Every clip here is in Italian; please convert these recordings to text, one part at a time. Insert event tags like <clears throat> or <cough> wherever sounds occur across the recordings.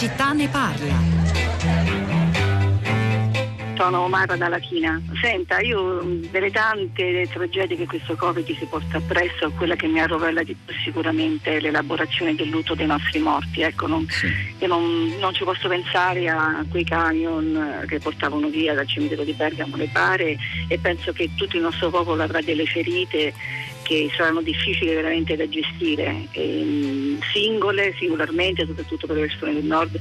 città ne parla sono Mara da Latina. Senta, io delle tante tragedie che questo Covid si porta appresso, quella che mi arrovella di più sicuramente è l'elaborazione del lutto dei nostri morti. Ecco, non, sì. Io non, non, ci posso pensare a quei camion che portavano via dal cimitero di Bergamo le pare e penso che tutto il nostro popolo avrà delle ferite che saranno difficili veramente da gestire, e, singole, singolarmente, soprattutto per le persone del nord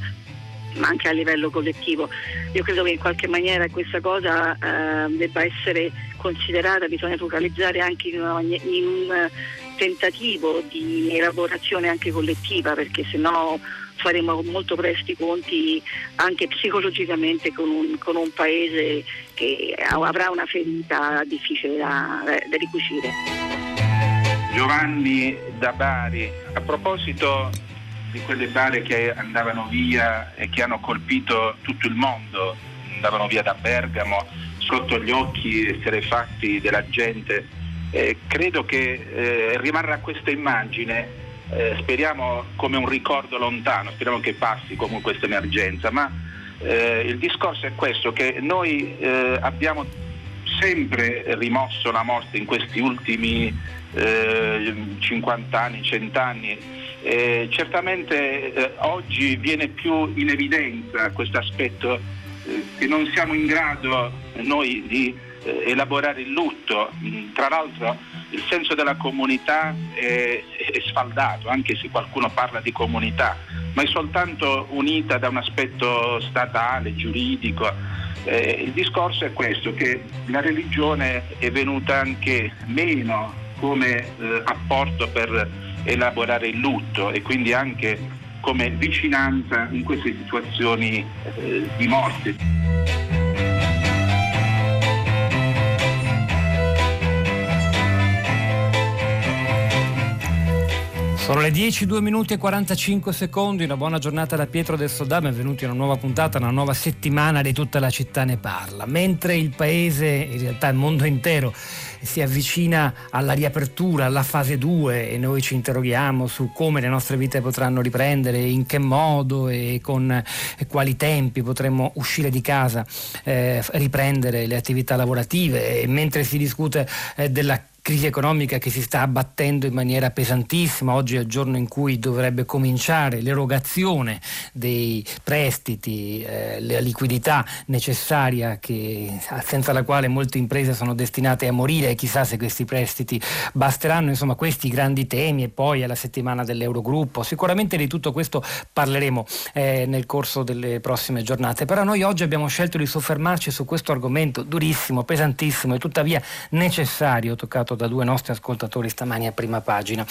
ma anche a livello collettivo. Io credo che in qualche maniera questa cosa eh, debba essere considerata, bisogna focalizzare anche in, una, in un tentativo di elaborazione anche collettiva, perché se no faremo molto presto i conti anche psicologicamente con un, con un paese che avrà una ferita difficile da, da ricucire. Giovanni da Bari, a proposito di quelle bare che andavano via e che hanno colpito tutto il mondo, andavano via da Bergamo sotto gli occhi esterefatti della gente. Eh, credo che eh, rimarrà questa immagine, eh, speriamo come un ricordo lontano, speriamo che passi comunque questa emergenza, ma eh, il discorso è questo, che noi eh, abbiamo sempre rimosso la morte in questi ultimi 50 eh, anni, 100 anni eh, certamente eh, oggi viene più in evidenza questo aspetto eh, che non siamo in grado noi di eh, elaborare il lutto. Mm, tra l'altro il senso della comunità è, è sfaldato, anche se qualcuno parla di comunità, ma è soltanto unita da un aspetto statale, giuridico. Eh, il discorso è questo, che la religione è venuta anche meno come eh, apporto per elaborare il lutto e quindi anche come vicinanza in queste situazioni eh, di morte. Sono le 10, 2 minuti e 45 secondi, una buona giornata da Pietro del Sodà, benvenuti a una nuova puntata, una nuova settimana di tutta la città ne parla. Mentre il paese, in realtà il mondo intero, si avvicina alla riapertura, alla fase 2 e noi ci interroghiamo su come le nostre vite potranno riprendere, in che modo e con quali tempi potremmo uscire di casa, eh, riprendere le attività lavorative. E mentre si discute eh, della crisi economica che si sta abbattendo in maniera pesantissima. Oggi è il giorno in cui dovrebbe cominciare l'erogazione dei prestiti, eh, la liquidità necessaria che, senza la quale molte imprese sono destinate a morire e chissà se questi prestiti basteranno. Insomma, questi grandi temi e poi alla settimana dell'Eurogruppo. Sicuramente di tutto questo parleremo eh, nel corso delle prossime giornate. Però noi oggi abbiamo scelto di soffermarci su questo argomento durissimo, pesantissimo e tuttavia necessario, toccato da due nostri ascoltatori stamani a prima pagina.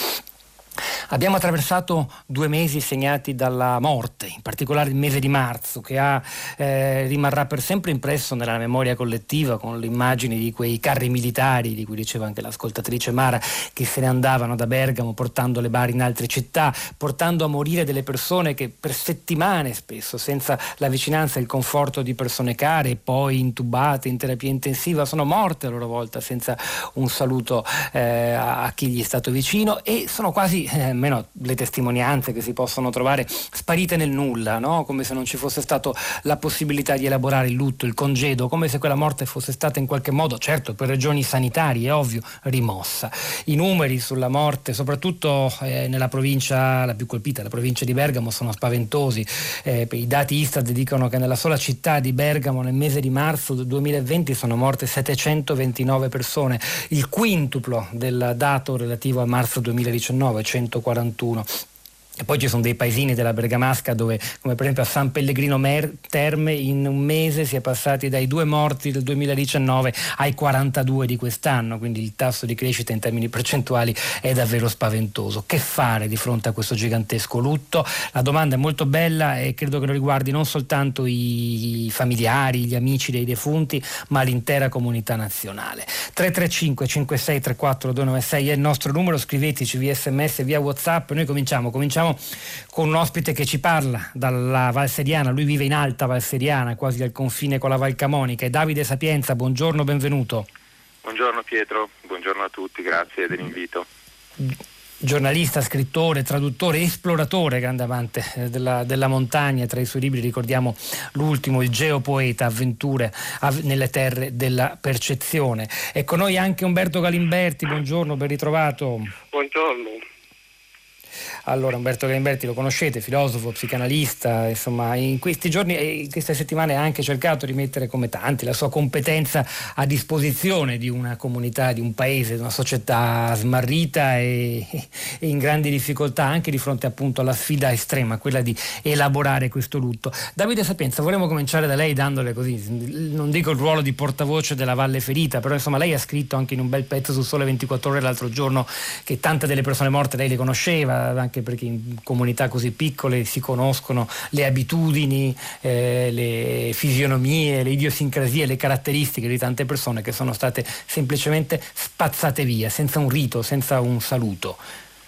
Abbiamo attraversato due mesi segnati dalla morte, in particolare il mese di marzo, che ha, eh, rimarrà per sempre impresso nella memoria collettiva con le immagini di quei carri militari, di cui diceva anche l'ascoltatrice Mara, che se ne andavano da Bergamo portando le bari in altre città, portando a morire delle persone che per settimane spesso, senza la vicinanza e il conforto di persone care, poi intubate in terapia intensiva, sono morte a loro volta senza un saluto eh, a chi gli è stato vicino e sono quasi eh, almeno le testimonianze che si possono trovare sparite nel nulla, no? come se non ci fosse stata la possibilità di elaborare il lutto, il congedo, come se quella morte fosse stata in qualche modo, certo per ragioni sanitarie, è ovvio, rimossa. I numeri sulla morte, soprattutto eh, nella provincia la più colpita, la provincia di Bergamo, sono spaventosi. Eh, I dati Istat dicono che nella sola città di Bergamo nel mese di marzo del 2020 sono morte 729 persone, il quintuplo del dato relativo a marzo 2019, 141. E poi ci sono dei paesini della Bergamasca dove, come per esempio a San Pellegrino Mer- Terme, in un mese si è passati dai due morti del 2019 ai 42 di quest'anno, quindi il tasso di crescita in termini percentuali è davvero spaventoso. Che fare di fronte a questo gigantesco lutto? La domanda è molto bella e credo che lo riguardi non soltanto i familiari, gli amici dei defunti, ma l'intera comunità nazionale. 335 5634 296 è il nostro numero, scriveteci via sms, via whatsapp, noi cominciamo, cominciamo con un ospite che ci parla dalla Val Seriana, lui vive in Alta Val Seriana, quasi al confine con la Val Camonica. È Davide Sapienza, buongiorno, benvenuto. Buongiorno Pietro, buongiorno a tutti, grazie dell'invito. giornalista, scrittore, traduttore, esploratore, grande amante eh, della, della, montagna. Tra i suoi libri ricordiamo l'ultimo, Il Geopoeta, Avventure nelle terre della percezione. E con noi anche Umberto Galimberti, buongiorno, ben ritrovato. Buongiorno. Allora, Umberto Galimberti lo conoscete, filosofo, psicanalista, insomma, in questi giorni e in queste settimane ha anche cercato di mettere come tanti la sua competenza a disposizione di una comunità, di un paese, di una società smarrita e, e in grandi difficoltà anche di fronte appunto alla sfida estrema, quella di elaborare questo lutto. Davide Sapienza, vorremmo cominciare da lei dandole così, non dico il ruolo di portavoce della Valle Ferita, però insomma lei ha scritto anche in un bel pezzo su Sole 24 ore l'altro giorno che tante delle persone morte lei le conosceva, anche anche perché in comunità così piccole si conoscono le abitudini, eh, le fisionomie, le idiosincrasie, le caratteristiche di tante persone che sono state semplicemente spazzate via, senza un rito, senza un saluto.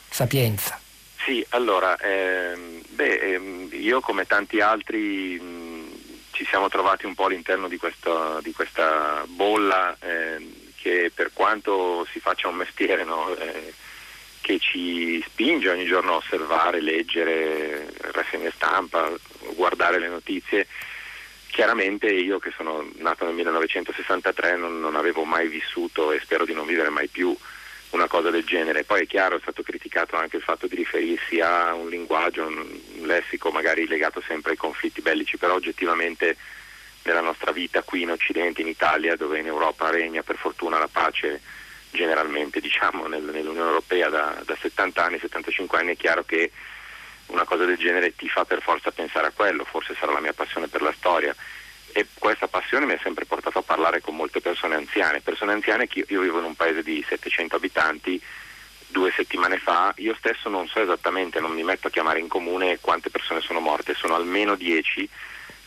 Sapienza. Sì, allora, ehm, beh, ehm, io come tanti altri mh, ci siamo trovati un po' all'interno di, questo, di questa bolla eh, che per quanto si faccia un mestiere no, eh, che ci spinge ogni giorno a osservare, leggere rassegne stampa, guardare le notizie. Chiaramente io che sono nato nel 1963 non, non, avevo mai vissuto e spero di non vivere mai più una cosa del genere. Poi è chiaro, è stato criticato anche il fatto di riferirsi a un linguaggio, un, lessico magari legato sempre ai conflitti bellici, però oggettivamente nella nostra vita qui in Occidente, in Italia, dove in Europa regna per fortuna la pace, generalmente diciamo, nel, nell'Unione Europea da, da 70 anni, 75 anni, è chiaro che una cosa del genere ti fa per forza pensare a quello, forse sarà la mia passione per la storia. E questa passione mi ha sempre portato a parlare con molte persone anziane, persone anziane che io, vivo in un paese di 700 abitanti, due settimane fa, io stesso non so esattamente, non mi metto a chiamare in comune quante persone sono morte, sono almeno 10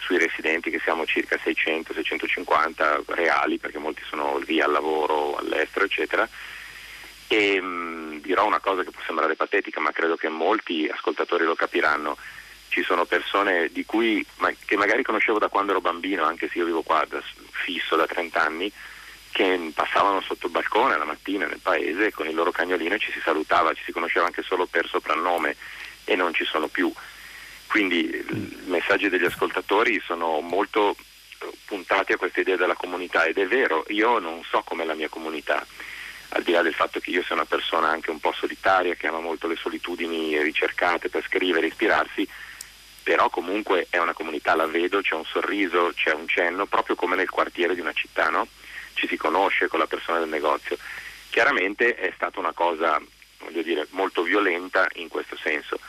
sui residenti che siamo circa 600-650 reali perché molti sono via al lavoro, all'estero eccetera. E mh, mm, dirò una cosa che può sembrare patetica ma credo che molti ascoltatori lo capiranno. Ci sono persone di cui, ma, che magari conoscevo da quando ero bambino anche se io vivo qua da, fisso da 30 anni che passavano sotto il balcone la mattina nel paese con il loro cagnolino e ci si salutava, ci si conosceva anche solo per soprannome e non ci sono più quindi i messaggi degli ascoltatori sono molto puntati a questa idea della comunità ed è vero, io non so com'è la mia comunità, al di là del fatto che io sia una persona anche un po' solitaria, che ama molto le solitudini ricercate per scrivere, ispirarsi, però comunque è una comunità, la vedo, c'è un sorriso, c'è un cenno, proprio come nel quartiere di una città, no? ci si conosce con la persona del negozio. Chiaramente è stata una cosa, dire, molto violenta in questo senso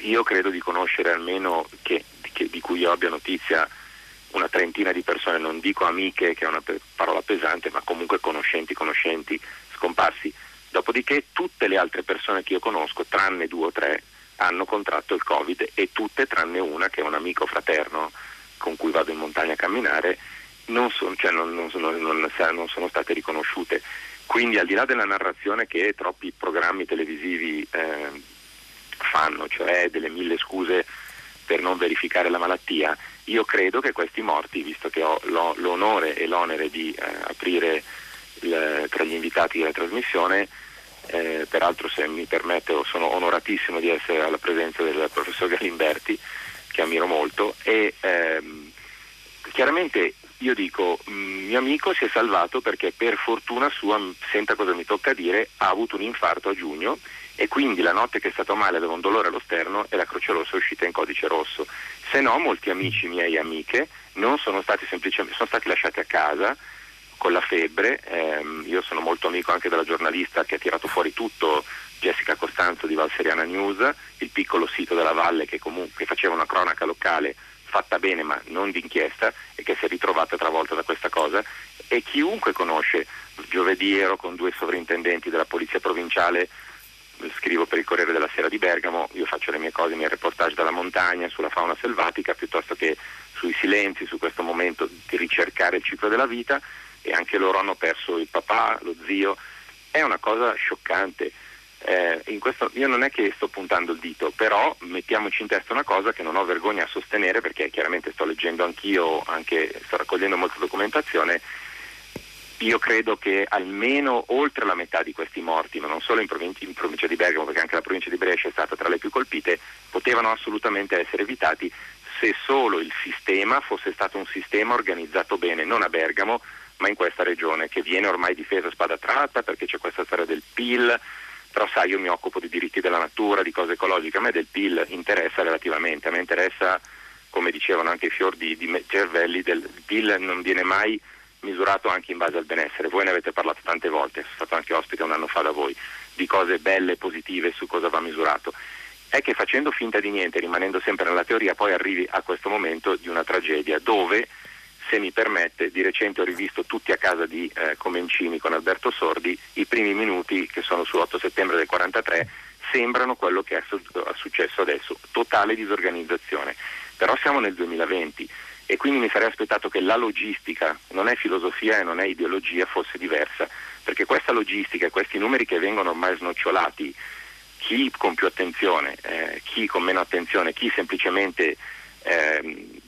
io credo di conoscere almeno che, che, di cui io abbia notizia una trentina di persone, non dico amiche che è una parola pesante, ma comunque conoscenti, conoscenti scomparsi. Dopodiché tutte le altre persone che io conosco, tranne due o tre, hanno contratto il Covid e tutte tranne una che è un amico fraterno con cui vado in montagna a camminare, non sono, cioè non, non, sono, non sono, state riconosciute. Quindi al di là della narrazione che troppi programmi televisivi eh, fanno, cioè delle mille scuse per non verificare la malattia, io credo che questi morti, visto che ho l'onore e l'onere di eh, aprire il, tra gli invitati della trasmissione, eh, peraltro se mi permette sono onoratissimo di essere alla presenza del professor Galimberti, che ammiro molto, e ehm, chiaramente io dico, mio amico si è salvato perché per fortuna sua, senta cosa mi tocca dire, ha avuto un infarto a giugno e quindi la notte che è stato male aveva un dolore allo sterno e la Croce Rossa è uscita in codice rosso. Se no molti amici miei e amiche non sono stati semplicemente sono stati lasciati a casa con la febbre, ehm, io sono molto amico anche della giornalista che ha tirato fuori tutto Jessica Costanzo di Valseriana News, il piccolo sito della Valle che comunque faceva una cronaca locale fatta bene ma non d'inchiesta e che si è ritrovata travolta da questa cosa e chiunque conosce, giovedì ero con due sovrintendenti della polizia provinciale scrivo per il Corriere della Sera di Bergamo, io faccio le mie cose, i miei reportage dalla montagna, sulla fauna selvatica, piuttosto che sui silenzi, su questo momento di ricercare il ciclo della vita e anche loro hanno perso il papà, lo zio. È una cosa scioccante. Eh, questo, io non è che sto puntando il dito, però mettiamoci in testa una cosa che non ho vergogna a sostenere perché chiaramente sto leggendo anch'io, anche sto raccogliendo molta documentazione io credo che almeno oltre la metà di questi morti, ma non solo in provincia, in provincia, di Bergamo, perché anche la provincia di Brescia è stata tra le più colpite, potevano assolutamente essere evitati se solo il sistema fosse stato un sistema organizzato bene, non a Bergamo, ma in questa regione, che viene ormai difesa a spada tratta perché c'è questa storia del PIL, però sai io mi occupo di diritti della natura, di cose ecologiche, a me del PIL interessa relativamente, a me interessa, come dicevano anche i fior di, di Cervelli, del PIL non viene mai misurato anche in base al benessere. Voi ne avete parlato tante volte, sono stato anche ospite un anno fa da voi, di cose belle, e positive, su cosa va misurato. È che facendo finta di niente, rimanendo sempre nella teoria, poi arrivi a questo momento di una tragedia dove, se mi permette, di recente ho rivisto tutti a casa di eh, Comencini con Alberto Sordi, i primi minuti che sono su 8 settembre del 43 sembrano quello che è, è successo adesso, totale disorganizzazione. Però siamo nel 2020 e quindi mi sarei aspettato che la logistica, non è filosofia e non è ideologia, fosse diversa, perché questa logistica e questi numeri che vengono ormai snocciolati, chi con più attenzione, eh, chi con meno attenzione, chi semplicemente eh,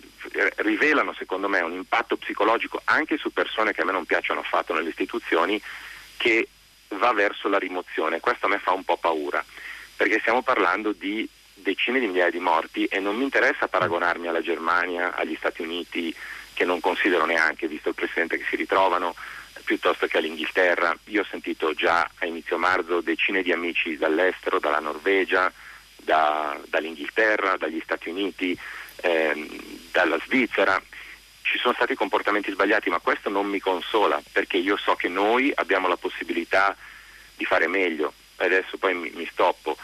rivelano secondo me un impatto psicologico anche su persone che a me non piacciono affatto nelle istituzioni che va verso la rimozione. Questo a me fa un po' paura, perché stiamo parlando di decine di migliaia di morti e non mi interessa paragonarmi alla Germania, agli Stati Uniti, che non considero neanche, visto il Presidente che si ritrovano, piuttosto che all'Inghilterra. Io ho sentito già a inizio marzo decine di amici dall'estero, dalla Norvegia, da, dall'Inghilterra, dagli Stati Uniti, ehm, dalla Svizzera. Ci sono stati comportamenti sbagliati, ma questo non mi consola, perché io so che noi abbiamo la possibilità di fare meglio. Adesso poi mi, mi stoppo.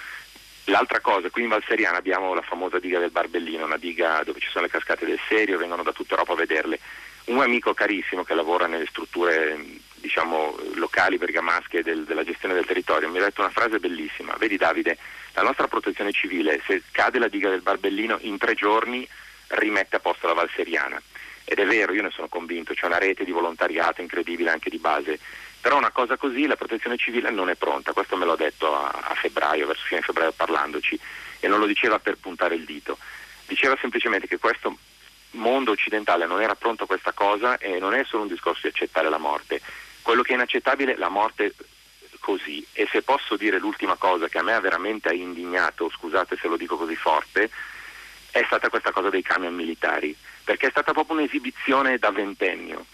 L'altra cosa, qui in Valseriana abbiamo la famosa diga del Barbellino, una diga dove ci sono le cascate del Serio, vengono da tutta Europa a vederle. Un amico carissimo che lavora nelle strutture diciamo, locali bergamasche del, della gestione del territorio mi ha detto una frase bellissima. Vedi Davide, la nostra protezione civile, se cade la diga del Barbellino, in tre giorni rimette a posto la Valseriana. Ed è vero, io ne sono convinto, c'è una rete di volontariato incredibile anche di base però una cosa così la protezione civile non è pronta, questo me l'ho detto a, a febbraio, verso fine febbraio parlandoci, e non lo diceva per puntare il dito, diceva semplicemente che questo mondo occidentale non era pronto a questa cosa e non è solo un discorso di accettare la morte, quello che è inaccettabile è la morte così. E se posso dire l'ultima cosa che a me ha veramente indignato, scusate se lo dico così forte, è stata questa cosa dei camion militari, perché è stata proprio un'esibizione da ventennio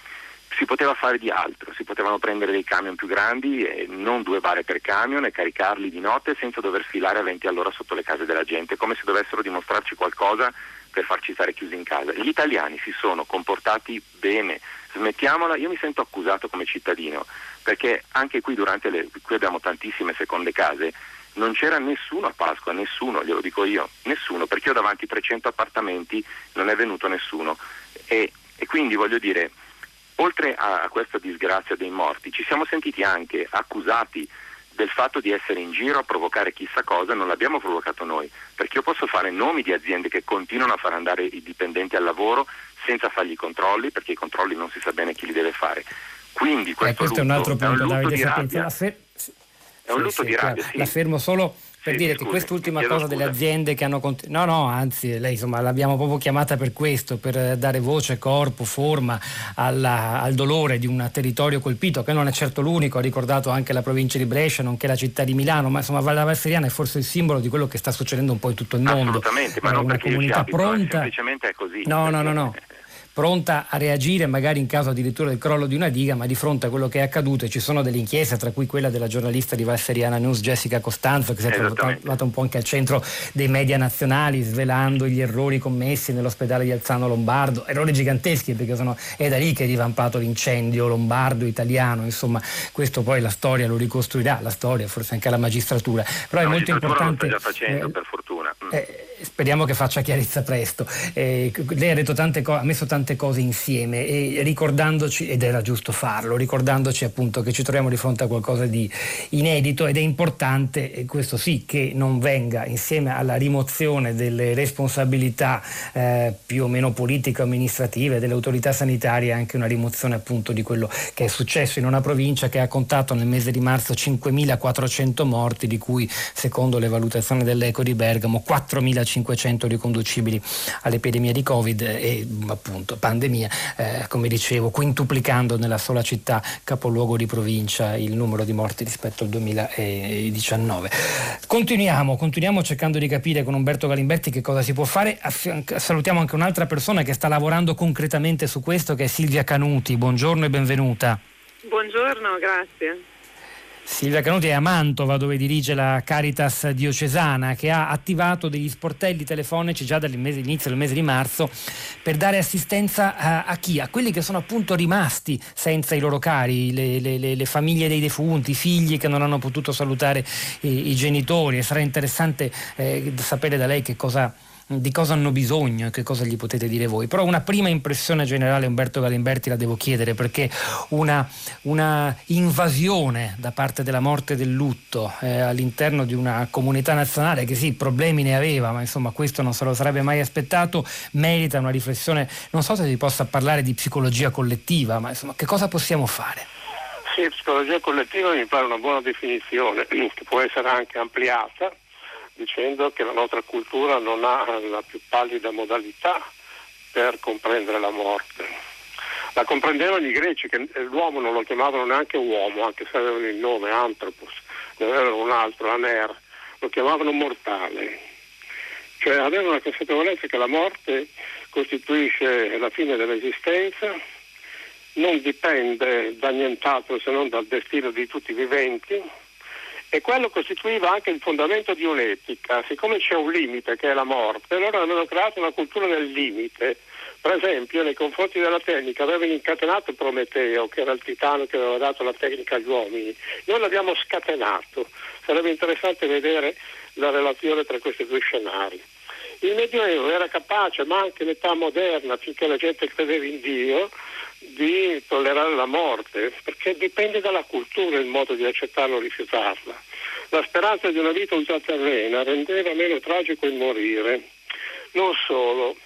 si poteva fare di altro, si potevano prendere dei camion più grandi e non due bare per camion e caricarli di notte senza dover sfilare a 20 all'ora sotto le case della gente, come se dovessero dimostrarci qualcosa per farci stare chiusi in casa. Gli italiani si sono comportati bene, smettiamola, io mi sento accusato come cittadino, perché anche qui durante le, qui abbiamo tantissime seconde case, non c'era nessuno a Pasqua, nessuno, glielo dico io, nessuno, perché io davanti 300 appartamenti non è venuto nessuno. E, e quindi voglio dire, oltre a questa disgrazia dei morti, ci siamo sentiti anche accusati del fatto di essere in giro a provocare chissà cosa, non l'abbiamo provocato noi, perché io posso fare nomi di aziende che continuano a far andare i dipendenti al lavoro senza fargli i controlli, perché i controlli non si sa bene chi li deve fare. Quindi questo, eh, questo è un altro punto, Davide, rabbia. È un lutto sì, di rabbia, sì. La fermo solo per sì, dire che quest'ultima cosa scusa. delle aziende che hanno continuato, no no anzi lei insomma l'abbiamo proprio chiamata per questo per dare voce, corpo, forma alla, al dolore di un territorio colpito che non è certo l'unico ha ricordato anche la provincia di Brescia nonché la città di Milano ma insomma Valle Valseriana è forse il simbolo di quello che sta succedendo un po' in tutto il mondo assolutamente ma non una comunità abito, pronta semplicemente è così no no no no <laughs> pronta a reagire magari in caso addirittura del crollo di una diga, ma di fronte a quello che è accaduto e ci sono delle inchieste, tra cui quella della giornalista di Valseriana News Jessica Costanzo, che si è trovata un po' anche al centro dei media nazionali, svelando gli errori commessi nell'ospedale di Alzano Lombardo, errori giganteschi perché sono, è da lì che è divampato l'incendio lombardo italiano, insomma questo poi la storia lo ricostruirà, la storia, forse anche la magistratura, però la è molto importante... Lo sta già facendo, eh, per fortuna. Eh, speriamo che faccia chiarezza presto. Eh, lei ha tante cose, ha messo tante cose insieme e ricordandoci, ed era giusto farlo, ricordandoci appunto che ci troviamo di fronte a qualcosa di inedito ed è importante, questo sì, che non venga insieme alla rimozione delle responsabilità eh, più o meno politiche o amministrative delle autorità sanitarie anche una rimozione appunto di quello che è successo in una provincia che ha contato nel mese di marzo 5.400 morti, di cui secondo le valutazioni dell'Eco di Bergamo 4.000 2.500 riconducibili all'epidemia di Covid e appunto pandemia, eh, come dicevo, quintuplicando nella sola città capoluogo di provincia il numero di morti rispetto al 2019. Continuiamo, continuiamo cercando di capire con Umberto Galimberti che cosa si può fare. Salutiamo anche un'altra persona che sta lavorando concretamente su questo che è Silvia Canuti. Buongiorno e benvenuta. Buongiorno, grazie. Silvia Canuti è a Mantova dove dirige la Caritas diocesana che ha attivato degli sportelli telefonici già dall'inizio del mese di marzo per dare assistenza a, a, chi? A quelli che sono appunto rimasti senza i loro cari, le, le, le famiglie dei defunti, i figli che non hanno potuto salutare i, i genitori e sarà interessante eh, sapere da lei che cosa di cosa hanno bisogno e che cosa gli potete dire voi. Però una prima impressione generale, Umberto Galimberti, la devo chiedere perché una, una invasione da parte della morte del lutto eh, all'interno di una comunità nazionale che sì, problemi ne aveva, ma insomma questo non se lo sarebbe mai aspettato, merita una riflessione, non so se si possa parlare di psicologia collettiva, ma insomma che cosa possiamo fare? Sì, psicologia collettiva mi pare una buona definizione <clears throat> che può essere anche ampliata dicendo che la nostra cultura non ha la più pallida modalità per comprendere la morte. La comprendevano i greci, che l'uomo non lo chiamavano neanche uomo, anche se avevano il nome Anthropos, ne avevano un altro, Aner, lo chiamavano mortale. Cioè avevano la consapevolezza che la morte costituisce la fine dell'esistenza, non dipende da nient'altro se non dal destino di tutti i viventi, e quello costituiva anche il fondamento di un'etica. Siccome c'è un limite che è la morte, allora avevano creato una cultura del limite. Per esempio, nei confronti della tecnica avevano incatenato Prometeo, che era il titano che aveva dato la tecnica agli uomini. Noi l'abbiamo scatenato. Sarebbe interessante vedere la relazione tra questi due scenari. Il Medioevo era capace, ma anche l'età moderna, finché la gente credeva in Dio, di tollerare la morte, perché dipende dalla cultura il modo di accettarla o rifiutarla. La speranza di una vita ultraterrena rendeva meno tragico il morire. Non solo,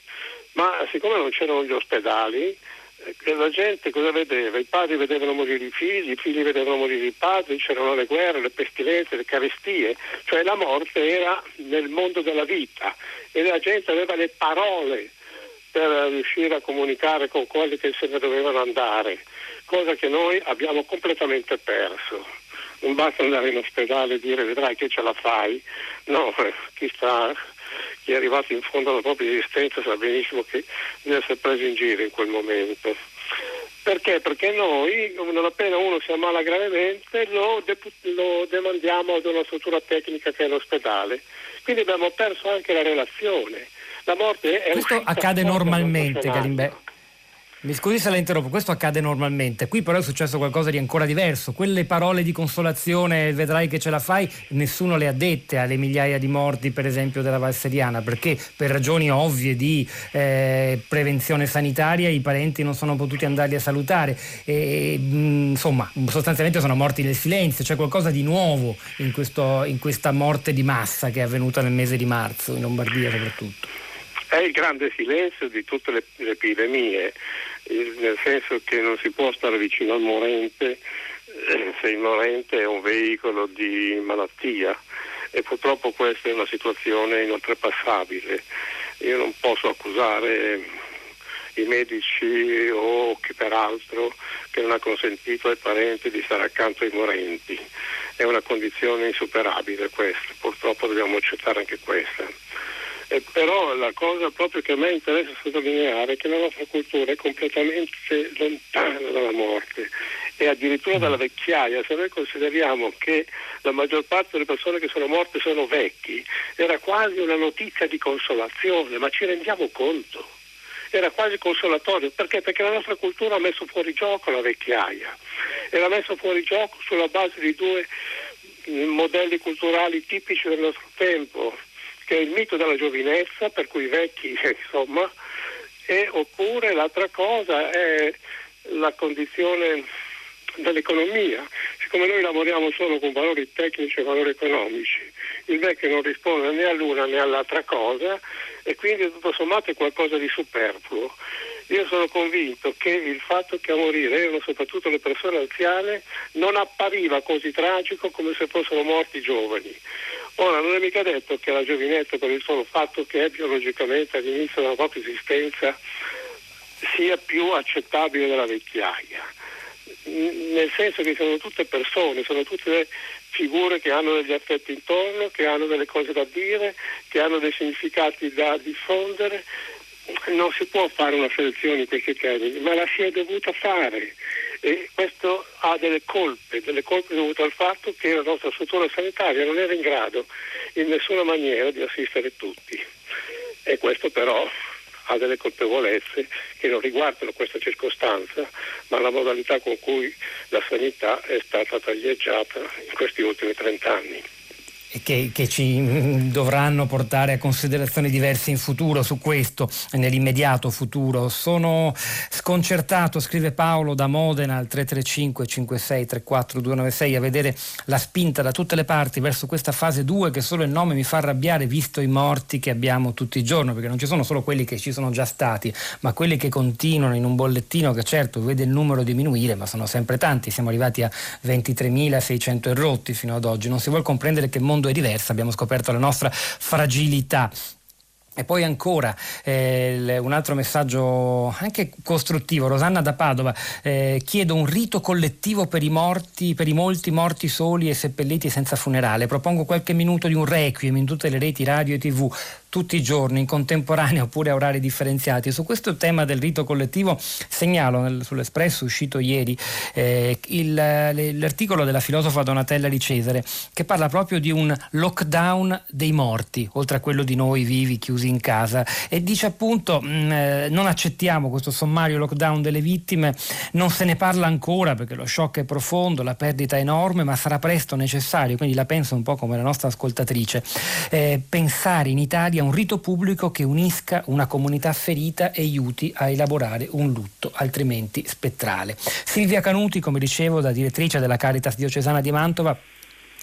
ma siccome non c'erano gli ospedali, eh, la gente cosa vedeva? I padri vedevano morire i figli, i figli vedevano morire i padri, c'erano le guerre, le pestilenze, le carestie, cioè la morte era nel mondo della vita e la gente aveva le parole per riuscire a comunicare con quelli che se ne dovevano andare, cosa che noi abbiamo completamente perso. Non basta andare in ospedale e dire vedrai che ce la fai, no, <laughs> chi, sta, chi è arrivato in fondo alla propria esistenza sa benissimo che deve essere preso in giro in quel momento. Perché? Perché noi, non appena uno si ammala gravemente, lo, de- lo demandiamo ad una struttura tecnica che è l'ospedale. Quindi abbiamo perso anche la relazione la morte è Questo accade normalmente, Galimberti. Mi scusi se la interrompo, questo accade normalmente, qui però è successo qualcosa di ancora diverso, quelle parole di consolazione, vedrai che ce la fai, nessuno le ha dette alle migliaia di morti per esempio della Valseriana, perché per ragioni ovvie di eh, prevenzione sanitaria i parenti non sono potuti andarli a salutare, e, mm, insomma sostanzialmente sono morti nel silenzio, c'è qualcosa di nuovo in, questo, in questa morte di massa che è avvenuta nel mese di marzo, in Lombardia soprattutto è il grande silenzio di tutte le, le epidemie, nel senso che non si può stare vicino al morente eh, se il morente è un veicolo di malattia e purtroppo questa è una situazione inoltrepassabile. Io non posso accusare i medici o chi peraltro che non ha consentito ai parenti di stare accanto ai morenti. È una condizione insuperabile questa, purtroppo dobbiamo accettare anche questa. Eh, però la cosa proprio che a me interessa sottolineare è che la nostra cultura è completamente lontana dalla morte e addirittura dalla vecchiaia. Se noi consideriamo che la maggior parte delle persone che sono morte sono vecchi, era quasi una notizia di consolazione, ma ci rendiamo conto? Era quasi consolatorio, perché? Perché la nostra cultura ha messo fuori gioco la vecchiaia e l'ha messo fuori gioco sulla base di due modelli culturali tipici del nostro tempo, che è il mito della giovinezza, per cui i vecchi, <laughs> insomma, e, oppure l'altra cosa è la condizione dell'economia. Siccome noi lavoriamo solo con valori tecnici e valori economici, il vecchio non risponde né all'una né all'altra cosa e quindi tutto sommato è qualcosa di superfluo. Io sono convinto che il fatto che a morire erano soprattutto le persone anziane non appariva così tragico come se fossero morti giovani. Ora non è mica detto che la giovinezza per il solo fatto che è biologicamente all'inizio della propria esistenza sia più accettabile della vecchiaia, nel senso che sono tutte persone, sono tutte figure che hanno degli affetti intorno, che hanno delle cose da dire, che hanno dei significati da diffondere. Non si può fare una selezione in questi termini, ma la si è dovuta fare e questo ha delle colpe, delle colpe dovute al fatto che la nostra struttura sanitaria non era in grado in nessuna maniera di assistere tutti. E questo però ha delle colpevolezze che non riguardano questa circostanza, ma la modalità con cui la sanità è stata taglieggiata in questi ultimi trent'anni che, che, ci mm, dovranno portare a considerazioni diverse in futuro su questo, nell'immediato futuro. Sono sconcertato, scrive Paolo da Modena al 335 56 34 296, a vedere la spinta da tutte le parti verso questa fase 2 che solo il nome mi fa arrabbiare visto i morti che abbiamo tutti i giorni, perché non ci sono solo quelli che ci sono già stati, ma quelli che continuano in un bollettino che certo vede il numero diminuire, ma sono sempre tanti, siamo arrivati a 23.600 errotti fino ad oggi. Non si vuole comprendere che mondo mondo è diversa, abbiamo scoperto la nostra fragilità. E poi ancora eh, un altro messaggio anche costruttivo, Rosanna da Padova, eh, chiedo un rito collettivo per i morti, per i molti morti soli e seppelliti senza funerale, propongo qualche minuto di un requiem in tutte le reti radio e tv, tutti i giorni in contemporanea <laughs> oppure a orari differenziati. Su questo tema del rito collettivo segnalo nel, sull'Espresso uscito ieri eh, il, l'articolo della filosofa Donatella di Cesare che parla proprio di un lockdown dei morti, oltre a quello di noi vivi chiusi in casa e dice appunto mh, mm, eh, non accettiamo questo sommario lockdown delle vittime, non se ne parla ancora perché lo shock è profondo, la perdita è enorme, ma sarà presto necessario, quindi la penso un po' come la nostra ascoltatrice, eh, pensare in Italia un rito pubblico che unisca una comunità ferita e aiuti a elaborare un lutto altrimenti spettrale. Silvia Canuti, come dicevo, da direttrice della Caritas diocesana di Mantova,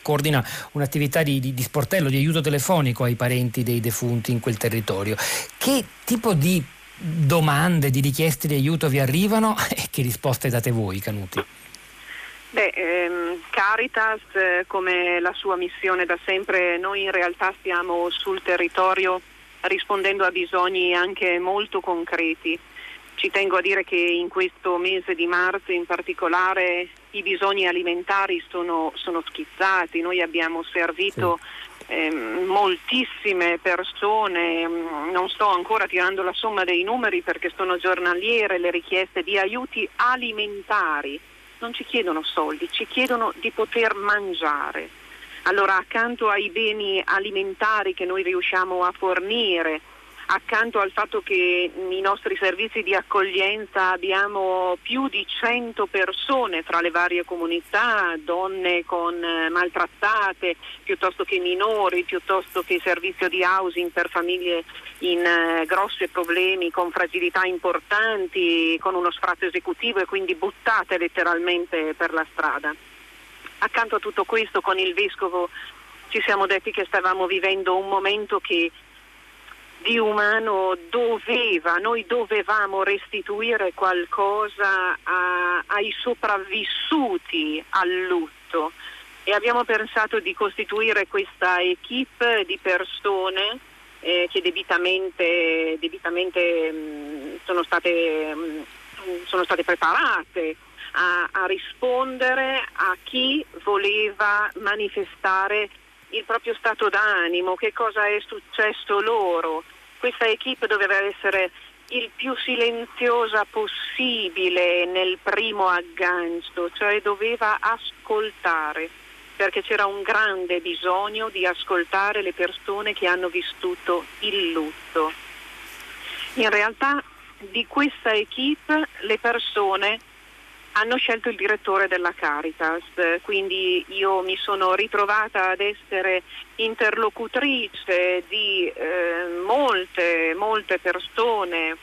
coordina un'attività di, di, di, sportello, di aiuto telefonico ai parenti dei defunti in quel territorio. Che tipo di domande, di richieste di aiuto vi arrivano <laughs> e che risposte date voi, Canuti? Beh, ehm, Caritas, eh, come la sua missione da sempre, noi in realtà stiamo sul territorio rispondendo a bisogni anche molto concreti. Ci tengo a dire che in questo mese di marzo in particolare i bisogni alimentari sono, sono schizzati, noi abbiamo servito sì. eh, moltissime persone, mm, non sto ancora tirando la somma dei numeri perché sono giornaliere le richieste di aiuti alimentari non ci chiedono soldi, ci chiedono di poter mangiare. Allora accanto ai beni alimentari che noi riusciamo a fornire, accanto al fatto che nei nostri servizi di accoglienza abbiamo più di 100 persone tra le varie comunità, donne con eh, maltrattate, piuttosto che minori, piuttosto che servizio di housing per famiglie in eh, grossi problemi, con fragilità importanti, con uno sfratto esecutivo e quindi buttate letteralmente per la strada. Accanto a tutto questo con il Vescovo ci siamo detti che stavamo vivendo un momento che di umano doveva, noi dovevamo restituire qualcosa a, ai sopravvissuti al lutto. E abbiamo pensato di costituire questa equip di persone eh, che debitamente, debitamente mh, mm, sono, state, mh, mm, sono, state, preparate a, a rispondere a chi voleva manifestare il proprio stato d'animo, che cosa è successo loro. Questa equipe doveva essere il più silenziosa possibile nel primo aggancio, cioè doveva ascoltare, perché c'era un grande bisogno di ascoltare le persone che hanno vissuto il lutto. In realtà di questa equipe le persone hanno scelto il direttore della Caritas, quindi io mi sono ritrovata ad essere interlocutrice di eh, molte, molte persone,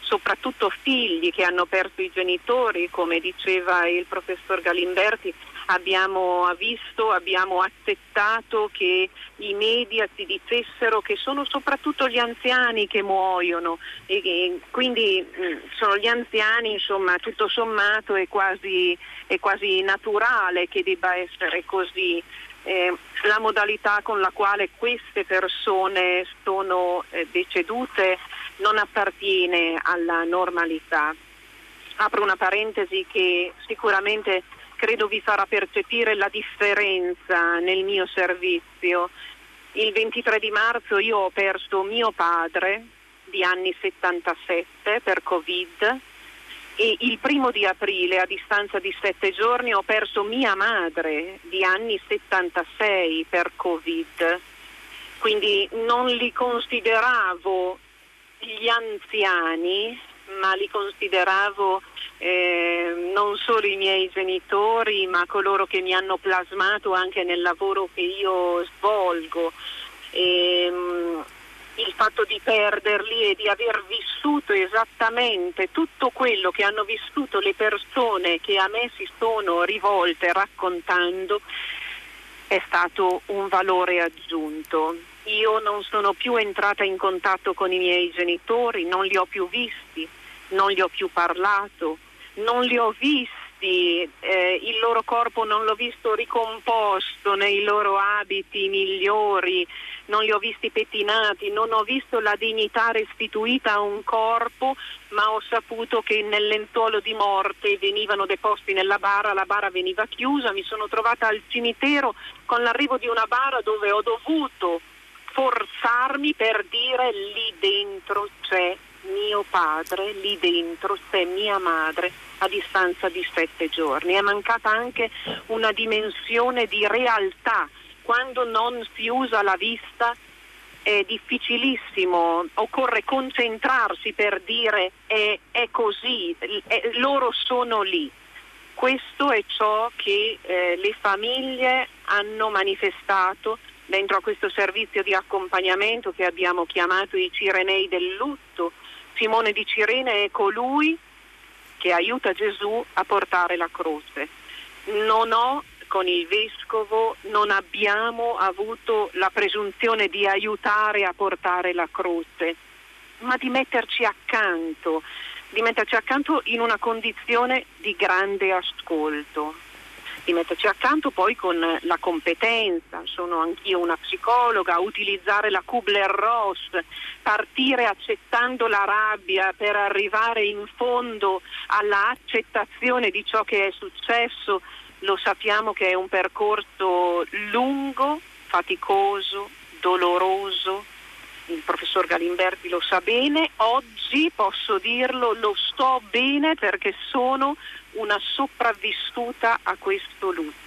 soprattutto figli che hanno perso i genitori, come diceva il professor Galimberti, abbiamo visto, abbiamo accettato che i media si dicessero che sono soprattutto gli anziani che muoiono e, e quindi mh, mm, sono gli anziani, insomma, tutto sommato è quasi, è quasi naturale che debba essere così. eh, la modalità con la quale queste persone sono eh, decedute non appartiene alla normalità. Apro una parentesi che sicuramente credo vi farà percepire la differenza nel mio servizio. Il 23 di marzo io ho perso mio padre di anni 77 per Covid e il primo di aprile, a distanza di sette giorni, ho perso mia madre di anni 76 per Covid. Quindi non li consideravo gli anziani, ma li consideravo eh, non solo i miei genitori, ma coloro che mi hanno plasmato anche nel lavoro che io svolgo. E, ehm, il fatto di perderli e di aver vissuto esattamente tutto quello che hanno vissuto le persone che a me si sono rivolte raccontando è stato un valore aggiunto. Io non sono più entrata in contatto con i miei genitori, non li ho più visti, non gli ho più parlato, non li ho visti eh, il loro corpo non l'ho visto ricomposto nei loro abiti migliori, non li ho visti pettinati, non ho visto la dignità restituita a un corpo, ma ho saputo che nel lentuolo di morte venivano deposti nella bara, la bara veniva chiusa, mi sono trovata al cimitero con l'arrivo di una bara dove ho dovuto forzarmi per dire lì dentro c'è mio padre, lì dentro c'è mia madre a distanza di sette giorni. È mancata anche una dimensione di realtà quando non si usa la vista è difficilissimo, occorre concentrarsi per dire è, è così, è, loro sono lì. Questo è ciò che eh, le famiglie hanno manifestato dentro a questo servizio di accompagnamento che abbiamo chiamato i Cirenei del lutto. Simone di Cirene è colui che aiuta Gesù a portare la croce. Non ho con il vescovo non abbiamo avuto la presunzione di aiutare a portare la croce, ma di metterci accanto, di metterci accanto in una condizione di grande ascolto, di metterci accanto poi con la competenza, sono anch'io una psicologa, utilizzare la Kubler-Ross, partire accettando la rabbia per arrivare in fondo alla accettazione di ciò che è successo. Lo sappiamo che è un percorso lungo, faticoso, doloroso, il professor Galimberti lo sa bene, oggi posso dirlo, lo sto bene perché sono una sopravvissuta a questo lutto.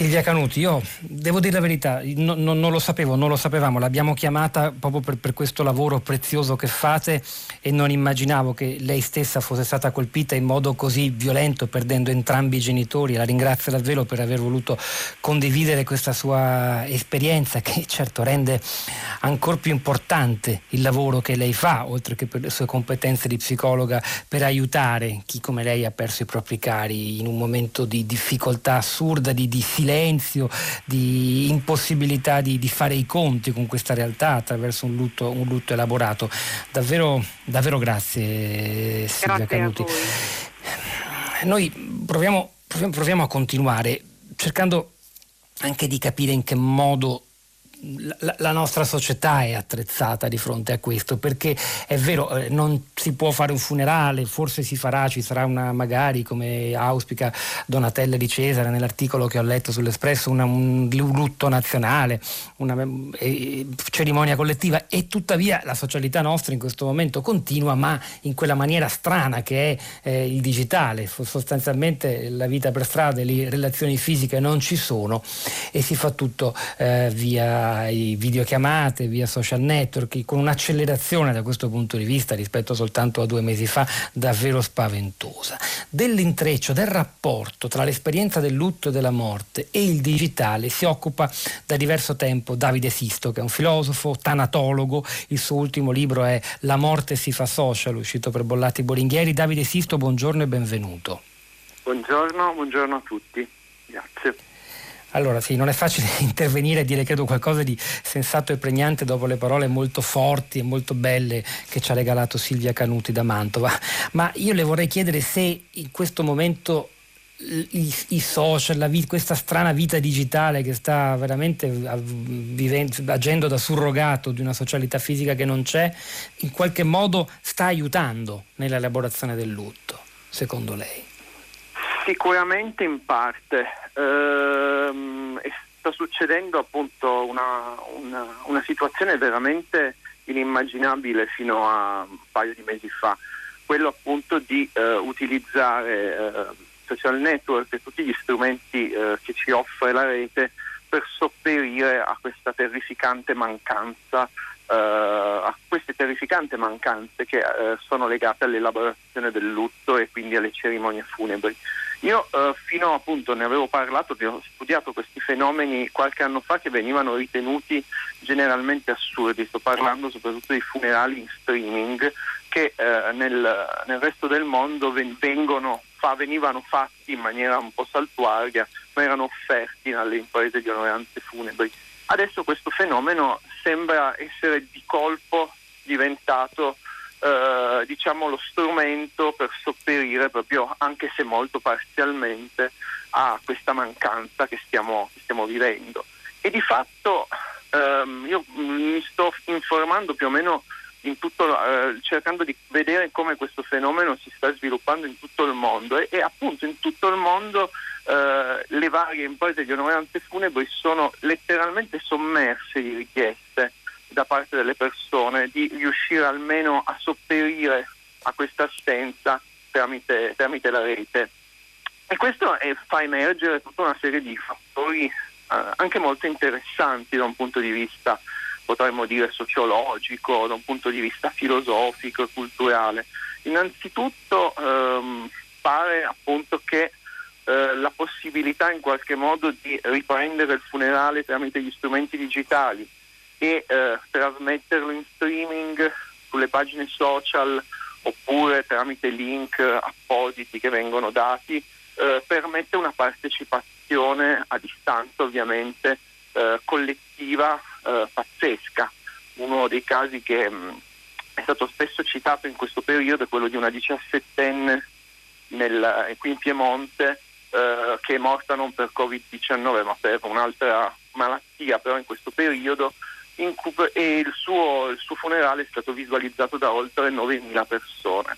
Silvia Canuti, io devo dire la verità, no, no, non lo sapevo, non lo sapevamo, l'abbiamo chiamata proprio per, per, questo lavoro prezioso che fate e non immaginavo che lei stessa fosse stata colpita in modo così violento, perdendo entrambi i genitori. La ringrazio davvero per aver voluto condividere questa sua esperienza che certo rende ancora più importante il lavoro che lei fa, oltre che per le sue competenze di psicologa, per aiutare chi come lei ha perso i propri cari in un momento di difficoltà assurda, di difficoltà silenzio, di impossibilità di, di, fare i conti con questa realtà attraverso un lutto, un lutto elaborato. Davvero, davvero grazie Silvia grazie Canuti. Noi proviamo, proviamo a continuare cercando anche di capire in che modo la, nostra società è attrezzata di fronte a questo, perché è vero, eh, non si può fare un funerale, forse si farà, ci sarà una, magari come auspica Donatella di Cesare nell'articolo che ho letto sull'Espresso, una, un lutto nazionale, una eh, cerimonia collettiva. E tuttavia la socialità nostra in questo momento continua, ma in quella maniera strana che è eh, il digitale, sostanzialmente la vita per strada, le relazioni fisiche non ci sono e si fa tutto eh, via via videochiamate, via social network, con un'accelerazione da questo punto di vista rispetto soltanto a due mesi fa davvero spaventosa. Dell'intreccio, del rapporto tra l'esperienza del lutto e della morte e il digitale si occupa da diverso tempo Davide Sisto, che è un filosofo, tanatologo, il suo ultimo libro è La morte si fa social, uscito per Bollati Boringhieri. Davide Sisto, buongiorno e benvenuto. Buongiorno, buongiorno a tutti. Grazie. Allora sì, non è facile <laughs> intervenire e dire credo qualcosa di sensato e pregnante dopo le parole molto forti e molto belle che ci ha regalato Silvia Canuti da Mantova, ma io le vorrei chiedere se in questo momento i, i social, vita, questa strana vita digitale che sta veramente vivendo, agendo da surrogato di una socialità fisica che non c'è, in qualche modo sta aiutando nell'elaborazione del lutto, secondo lei? Sicuramente in parte. Ehm, sta succedendo appunto una, una, una situazione veramente inimmaginabile fino a un paio di mesi fa, quello appunto di eh, utilizzare eh, social network e tutti gli strumenti eh, che ci offre la rete per sopperire a questa terrificante mancanza, eh, a queste terrificanti mancanze che eh, sono legate all'elaborazione del lutto e quindi alle cerimonie funebri. Io eh, fino appunto ne avevo parlato, ho studiato questi fenomeni qualche anno fa che venivano ritenuti generalmente assurdi, sto parlando soprattutto di funerali in streaming che eh, nel, nel, resto del mondo vengono, fa, venivano fatti in maniera un po' saltuaria, ma erano offerti alle imprese di onoranze funebri. Adesso questo fenomeno sembra essere di colpo diventato eh, diciamo lo strumento per sopperire proprio, anche se molto parzialmente, a questa mancanza che stiamo, che stiamo vivendo. E di fatto ehm, io mi sto informando più o meno tutto, eh, cercando di vedere come questo fenomeno si sta sviluppando in tutto il mondo e, e appunto in tutto il mondo eh, le varie imprese di onoranze funebri sono letteralmente sommerse di richieste da parte delle persone di riuscire almeno a sopperire a questa assenza tramite, tramite la rete. E questo è, fa emergere tutta una serie di fattori eh, anche molto interessanti da un punto di vista, potremmo dire, sociologico, da un punto di vista filosofico e culturale. Innanzitutto ehm, pare appunto che eh, la possibilità in qualche modo di riprendere il funerale tramite gli strumenti digitali e eh, trasmetterlo in streaming sulle pagine social oppure tramite link appositi che vengono dati eh, permette una partecipazione a distanza ovviamente eh, collettiva eh, pazzesca. Uno dei casi che mh, mm, è stato spesso citato in questo periodo è quello di una 17enne nel, qui in Piemonte eh, che è morta non per Covid-19 ma per un'altra malattia, però in questo periodo e il suo, il suo, funerale è stato visualizzato da oltre 9.000 persone.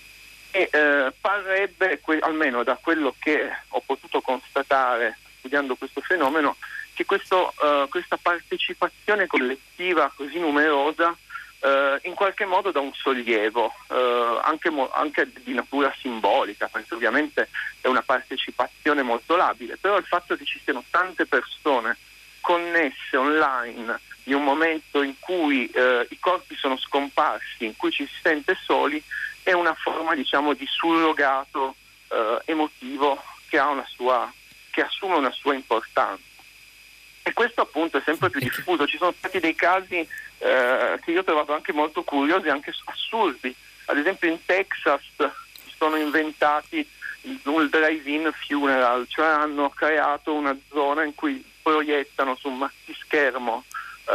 E eh, parrebbe, que- almeno da quello che ho potuto constatare studiando questo fenomeno, che questo, uh, questa partecipazione collettiva così numerosa uh, in qualche modo dà un sollievo, uh, anche, mo- anche, di natura simbolica, perché ovviamente è una partecipazione molto labile, però il fatto che ci siano tante persone connesse online in un momento in cui eh, i corpi sono scomparsi, in cui ci si sente soli, è una forma diciamo, di surrogato eh, emotivo che, una sua, che assume una sua importanza. E questo appunto è sempre più diffuso. Ci sono stati dei casi eh, che io ho trovato anche molto curiosi, anche assurdi. Ad esempio in Texas si sono inventati il, il drive-in funeral, cioè hanno creato una zona in cui proiettano su un maxi schermo eh,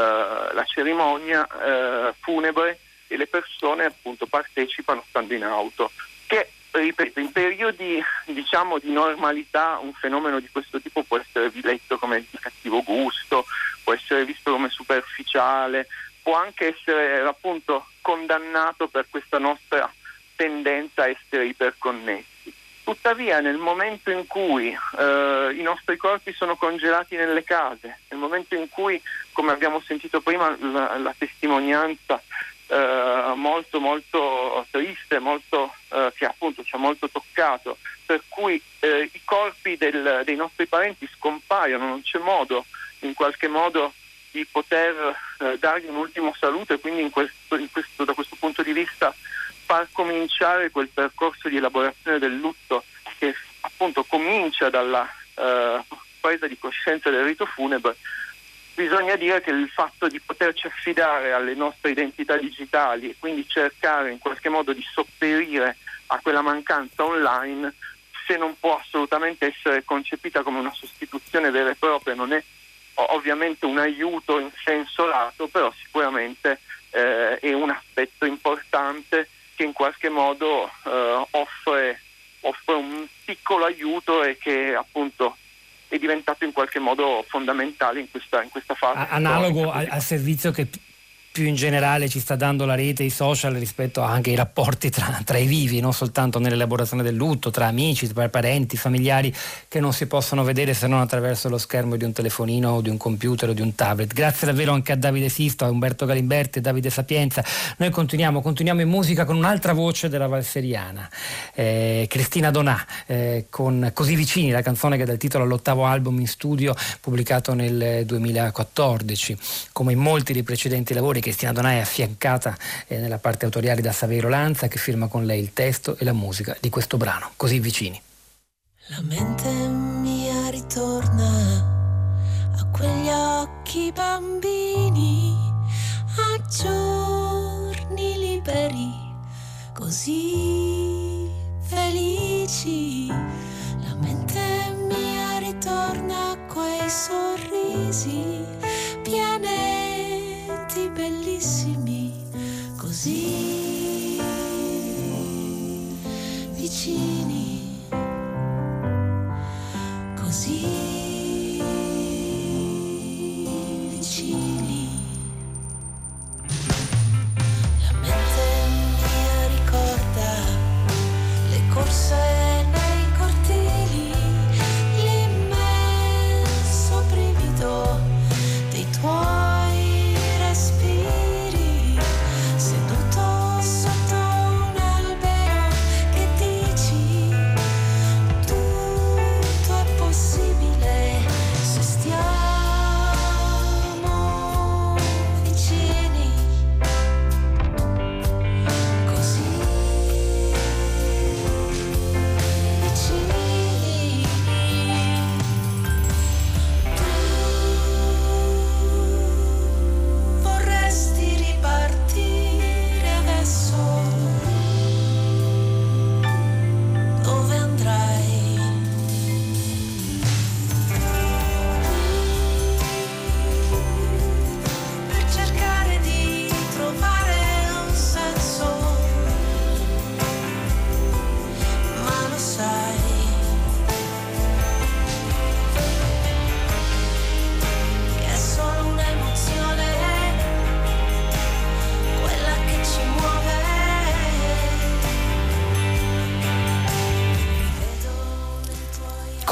la cerimonia eh, funebre e le persone appunto partecipano stando in auto, che ripeto, in periodi diciamo di normalità un fenomeno di questo tipo può essere letto come di cattivo gusto, può essere visto come superficiale, può anche essere appunto condannato per questa nostra tendenza a essere iperconnessi. Tuttavia nel momento in cui eh, i nostri corpi sono congelati nelle case, nel momento in cui, come abbiamo sentito prima, la, la testimonianza eh, molto molto triste, molto, eh, che appunto ci ha molto toccato, per cui eh, i corpi del, dei nostri parenti scompaiono, non c'è modo in qualche modo di poter eh, dargli un ultimo saluto e quindi in questo, questo, da questo punto di vista far cominciare quel percorso di elaborazione del lutto che appunto comincia dalla eh, presa di coscienza del rito funebre, bisogna dire che il fatto di poterci affidare alle nostre identità digitali e quindi cercare in qualche modo di sopperire a quella mancanza online, se non può assolutamente essere concepita come una sostituzione vera e propria, non è ovviamente un aiuto in senso lato, però sicuramente eh, è un aspetto importante che in qualche modo eh, offre, offre un piccolo aiuto e che appunto è diventato in qualche modo fondamentale in questa, in questa fase. Analogo al, al servizio che più in generale ci sta dando la rete, i social rispetto anche ai rapporti tra, tra, i vivi, non soltanto nell'elaborazione del lutto, tra amici, tra parenti, familiari che non si possono vedere se non attraverso lo schermo di un telefonino o di un computer o di un tablet. Grazie davvero anche a Davide Sisto, a Umberto Galimberti e Davide Sapienza. Noi continuiamo, continuiamo in musica con un'altra voce della Valseriana, eh, Cristina Donà, eh, con Così vicini, la canzone che dà il titolo all'ottavo album in studio pubblicato nel 2014, come in molti dei precedenti lavori Cristina Donà è affiancata eh, nella parte autoriale da Saverio Lanza che firma con lei il testo e la musica di questo brano, così vicini. La mente mia ritorna a quegli occhi bambini, a giorni liberi, così felici. La mente mia ritorna a quei sorrisi così vicini, così vicini. La mente mia ricorda le corse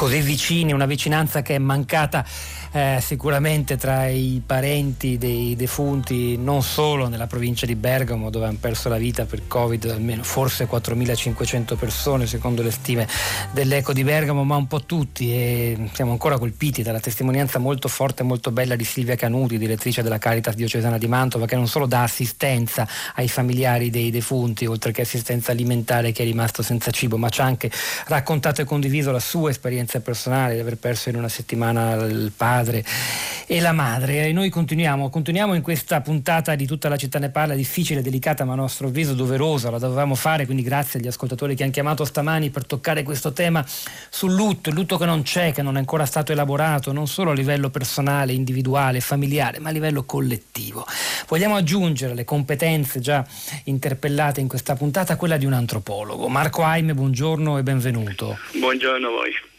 così vicini, una vicinanza che è mancata eh, sicuramente tra i parenti dei defunti, non solo nella provincia di Bergamo dove hanno perso la vita per Covid almeno forse 4.500 persone secondo le stime dell'Eco di Bergamo, ma un po' tutti e siamo ancora colpiti dalla testimonianza molto forte e molto bella di Silvia Canuti, direttrice della Caritas diocesana di Mantova, che non solo dà assistenza ai familiari dei defunti, oltre che assistenza alimentare che è rimasto senza cibo, ma ci ha anche raccontato e condiviso la sua esperienza personale di aver perso in una settimana il padre padre e la madre. E noi continuiamo, continuiamo in questa puntata di tutta la città ne parla, difficile, delicata, ma a nostro avviso doverosa, la dovevamo fare, quindi grazie agli ascoltatori che hanno chiamato stamani per toccare questo tema sul lutto, il lutto che non c'è, che non è ancora stato elaborato, non solo a livello personale, individuale, familiare, ma a livello collettivo. Vogliamo aggiungere le competenze già interpellate in questa puntata quella di un antropologo. Marco Aime, buongiorno e benvenuto. Buongiorno a voi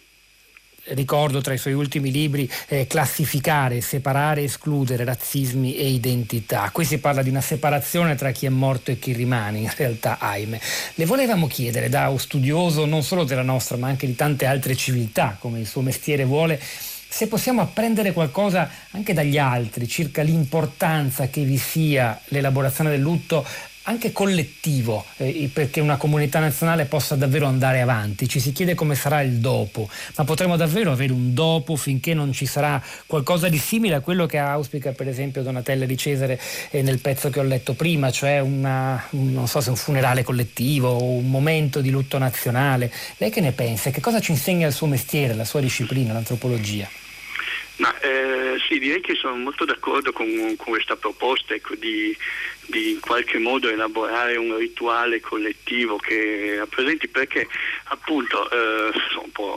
ricordo tra i suoi ultimi libri eh, classificare, separare, escludere razzismi e identità. Qui si parla di una separazione tra chi è morto e chi rimane, in realtà ahimè. Le volevamo chiedere da studioso non solo della nostra ma anche di tante altre civiltà, come il suo mestiere vuole, se possiamo apprendere qualcosa anche dagli altri circa l'importanza che vi sia l'elaborazione del lutto anche collettivo eh, perché una comunità nazionale possa davvero andare avanti. Ci si chiede come sarà il dopo, ma potremo davvero avere un dopo finché non ci sarà qualcosa di simile a quello che auspica per esempio Donatella di Cesare eh, nel pezzo che ho letto prima, cioè una, un, non so se un funerale collettivo o un momento di lutto nazionale. Lei che ne pensa? Che cosa ci insegna il suo mestiere, la sua disciplina, l'antropologia? Ma, eh, sì, direi che sono molto d'accordo con, con questa proposta ecco, di di in qualche modo elaborare un rituale collettivo che rappresenti perché appunto eh,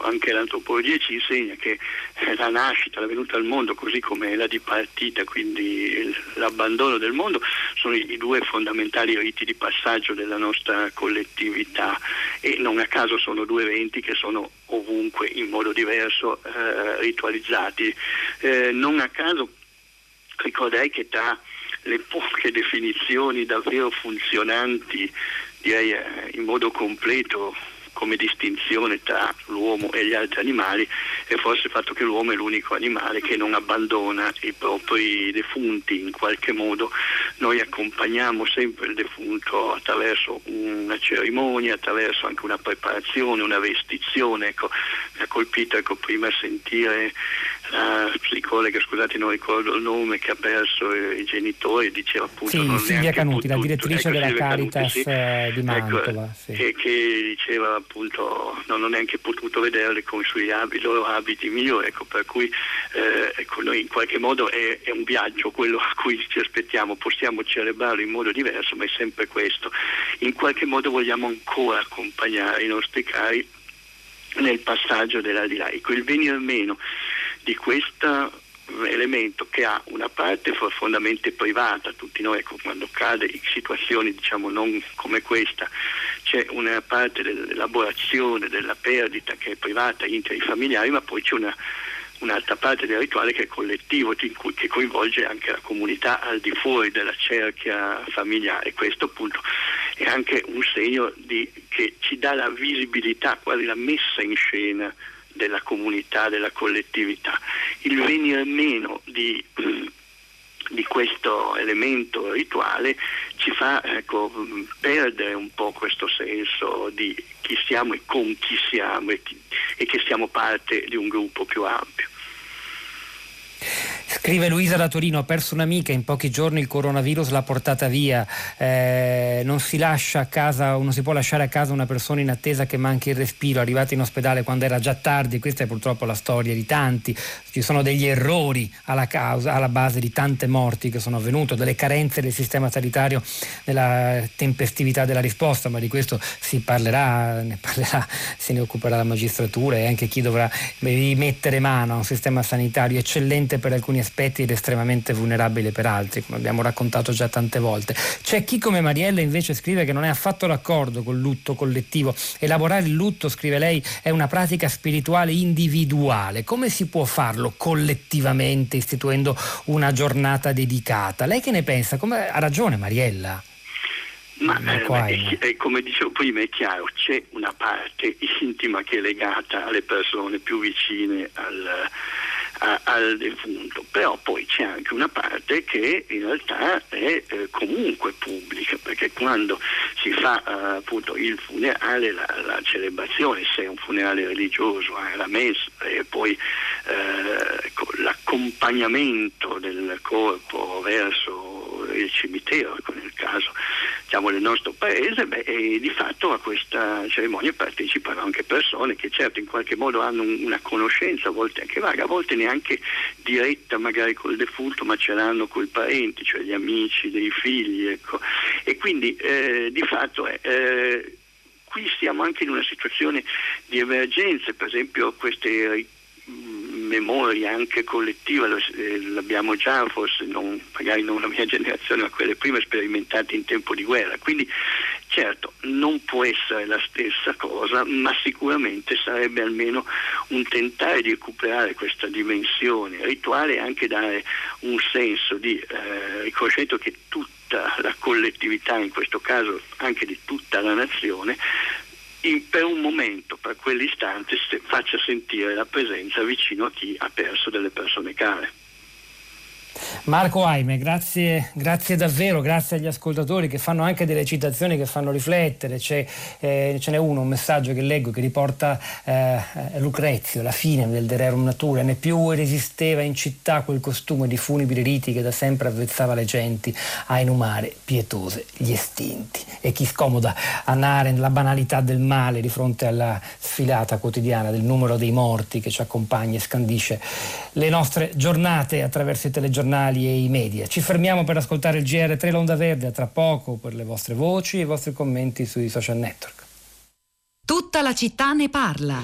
anche l'antropologia ci insegna che eh, la nascita, la venuta al mondo così come la dipartita, quindi l'abbandono del mondo sono i, i due fondamentali riti di passaggio della nostra collettività. E non a caso sono due eventi che sono ovunque in modo diverso eh, ritualizzati. Eh, non a caso ricorderei che tra le poche definizioni davvero funzionanti, direi eh, in modo completo come distinzione tra l'uomo e gli altri animali è forse il fatto che l'uomo è l'unico animale che non abbandona i propri defunti in qualche modo. Noi accompagniamo sempre il defunto attraverso una cerimonia, attraverso anche una preparazione, una vestizione. Ecco, mi ha colpito ecco, prima sentire la psicologa, scusate non ricordo il nome, che ha perso i genitori, diceva appunto... Sì, non Silvia Canuti, la potuto- direttrice ecco, della Silvia Canuti, Caritas sì. eh, di Mantova. Ecco, sì. che, che diceva appunto non ho neanche potuto vederle con i suoi abiti, i loro abiti migliori, ecco, per cui eh, ecco, noi in qualche modo è, è un viaggio quello a cui ci aspettiamo, possiamo celebrarlo in modo diverso, ma è sempre questo. In qualche modo vogliamo ancora accompagnare i nostri cari nel passaggio dell'aldilà. Ecco, il venir meno di questo elemento che ha una parte profondamente privata, tutti noi ecco, quando cade in situazioni diciamo non come questa, c'è una parte dell'elaborazione della perdita che è privata, intra familiari, ma poi c'è una, un'altra parte del rituale che è collettivo, che coinvolge anche la comunità al di fuori della cerchia familiare. Questo appunto è anche un segno di- che ci dà la visibilità, quasi la messa in scena della comunità, della collettività. Il venire meno di, di questo elemento rituale ci fa ecco, perdere un po' questo senso di chi siamo e con chi siamo e, chi- e che siamo parte di un gruppo più ampio. Scrive Luisa da Torino, ho perso un'amica, in pochi giorni il coronavirus l'ha portata via, Eh, non si lascia a casa, non si può lasciare a casa una persona in attesa che manchi il respiro, arrivata in ospedale quando era già tardi, questa è purtroppo la storia di tanti, ci sono degli errori alla, causa, alla base di tante morti che sono avvenute, delle carenze del sistema sanitario, della tempestività della risposta, ma di questo si parlerà, ne parlerà, se ne occuperà la magistratura e anche chi dovrà rimettere mano a un sistema sanitario eccellente per alcuni aspetti ed estremamente vulnerabile per altri, come abbiamo raccontato già tante volte. C'è chi come Mariella invece scrive che non è affatto d'accordo col lutto collettivo. Elaborare il lutto, scrive lei, è una pratica spirituale individuale. Come si può farlo collettivamente istituendo una giornata dedicata? Lei che ne pensa? Come... Ha ragione Mariella? Ma eh, è- come dicevo prima è chiaro, c'è una parte intima che è legata alle persone più vicine al, a- al defunto, però poi c'è anche una parte che in realtà è eh, comunque pubblica, perché quando si fa eh, appunto il funerale, la, la celebrazione, se è un funerale religioso, eh, la messa e poi eh, ecco, l'accompagnamento del corpo verso il cimitero, ecco, nel caso diciamo, del nostro paese, beh, e di fatto a questa cerimonia partecipano anche persone che certo in qualche modo hanno un- una conoscenza, a volte anche vaga, a volte neanche diretta magari col defunto, ma ce l'hanno coi parenti, cioè gli amici dei figli. Ecco. E quindi eh, di fatto è... eh, qui siamo anche in una situazione di emergenze, per esempio queste mh, memorie anche collettive, lo- eh, l'abbiamo già forse, non, magari non la mia <laughs> generazione, ma quelle prime sperimentate in tempo di guerra. Quindi certo non può essere la stessa cosa, ma sicuramente sarebbe almeno un tentare di recuperare questa dimensione rituale e anche dare un senso di eh, riconoscimento che tutta la collettività, in questo caso anche di tutta la nazione, in- per un momento, per quell'istante, se- faccia sentire la presenza vicino a chi ha perso delle persone care. Marco Aime, grazie, grazie davvero, grazie agli ascoltatori che fanno anche delle citazioni che fanno riflettere. Eh, ce n'è uno, un messaggio che leggo che riporta eh, Lucrezio, la fine del De Rerum Natura, né più resisteva in città quel costume di funebri riti che da sempre avvezzava le genti a inumare pietose gli estinti. E chi scomoda a Naren la banalità del male di fronte alla sfilata quotidiana del numero dei morti che ci accompagna e scandisce le nostre giornate attraverso i telegiornali giornali e i media. Ci fermiamo per ascoltare il GR3 L'Onda Verde, a tra poco per le vostre voci e i vostri commenti sui social network. Tutta la città ne parla.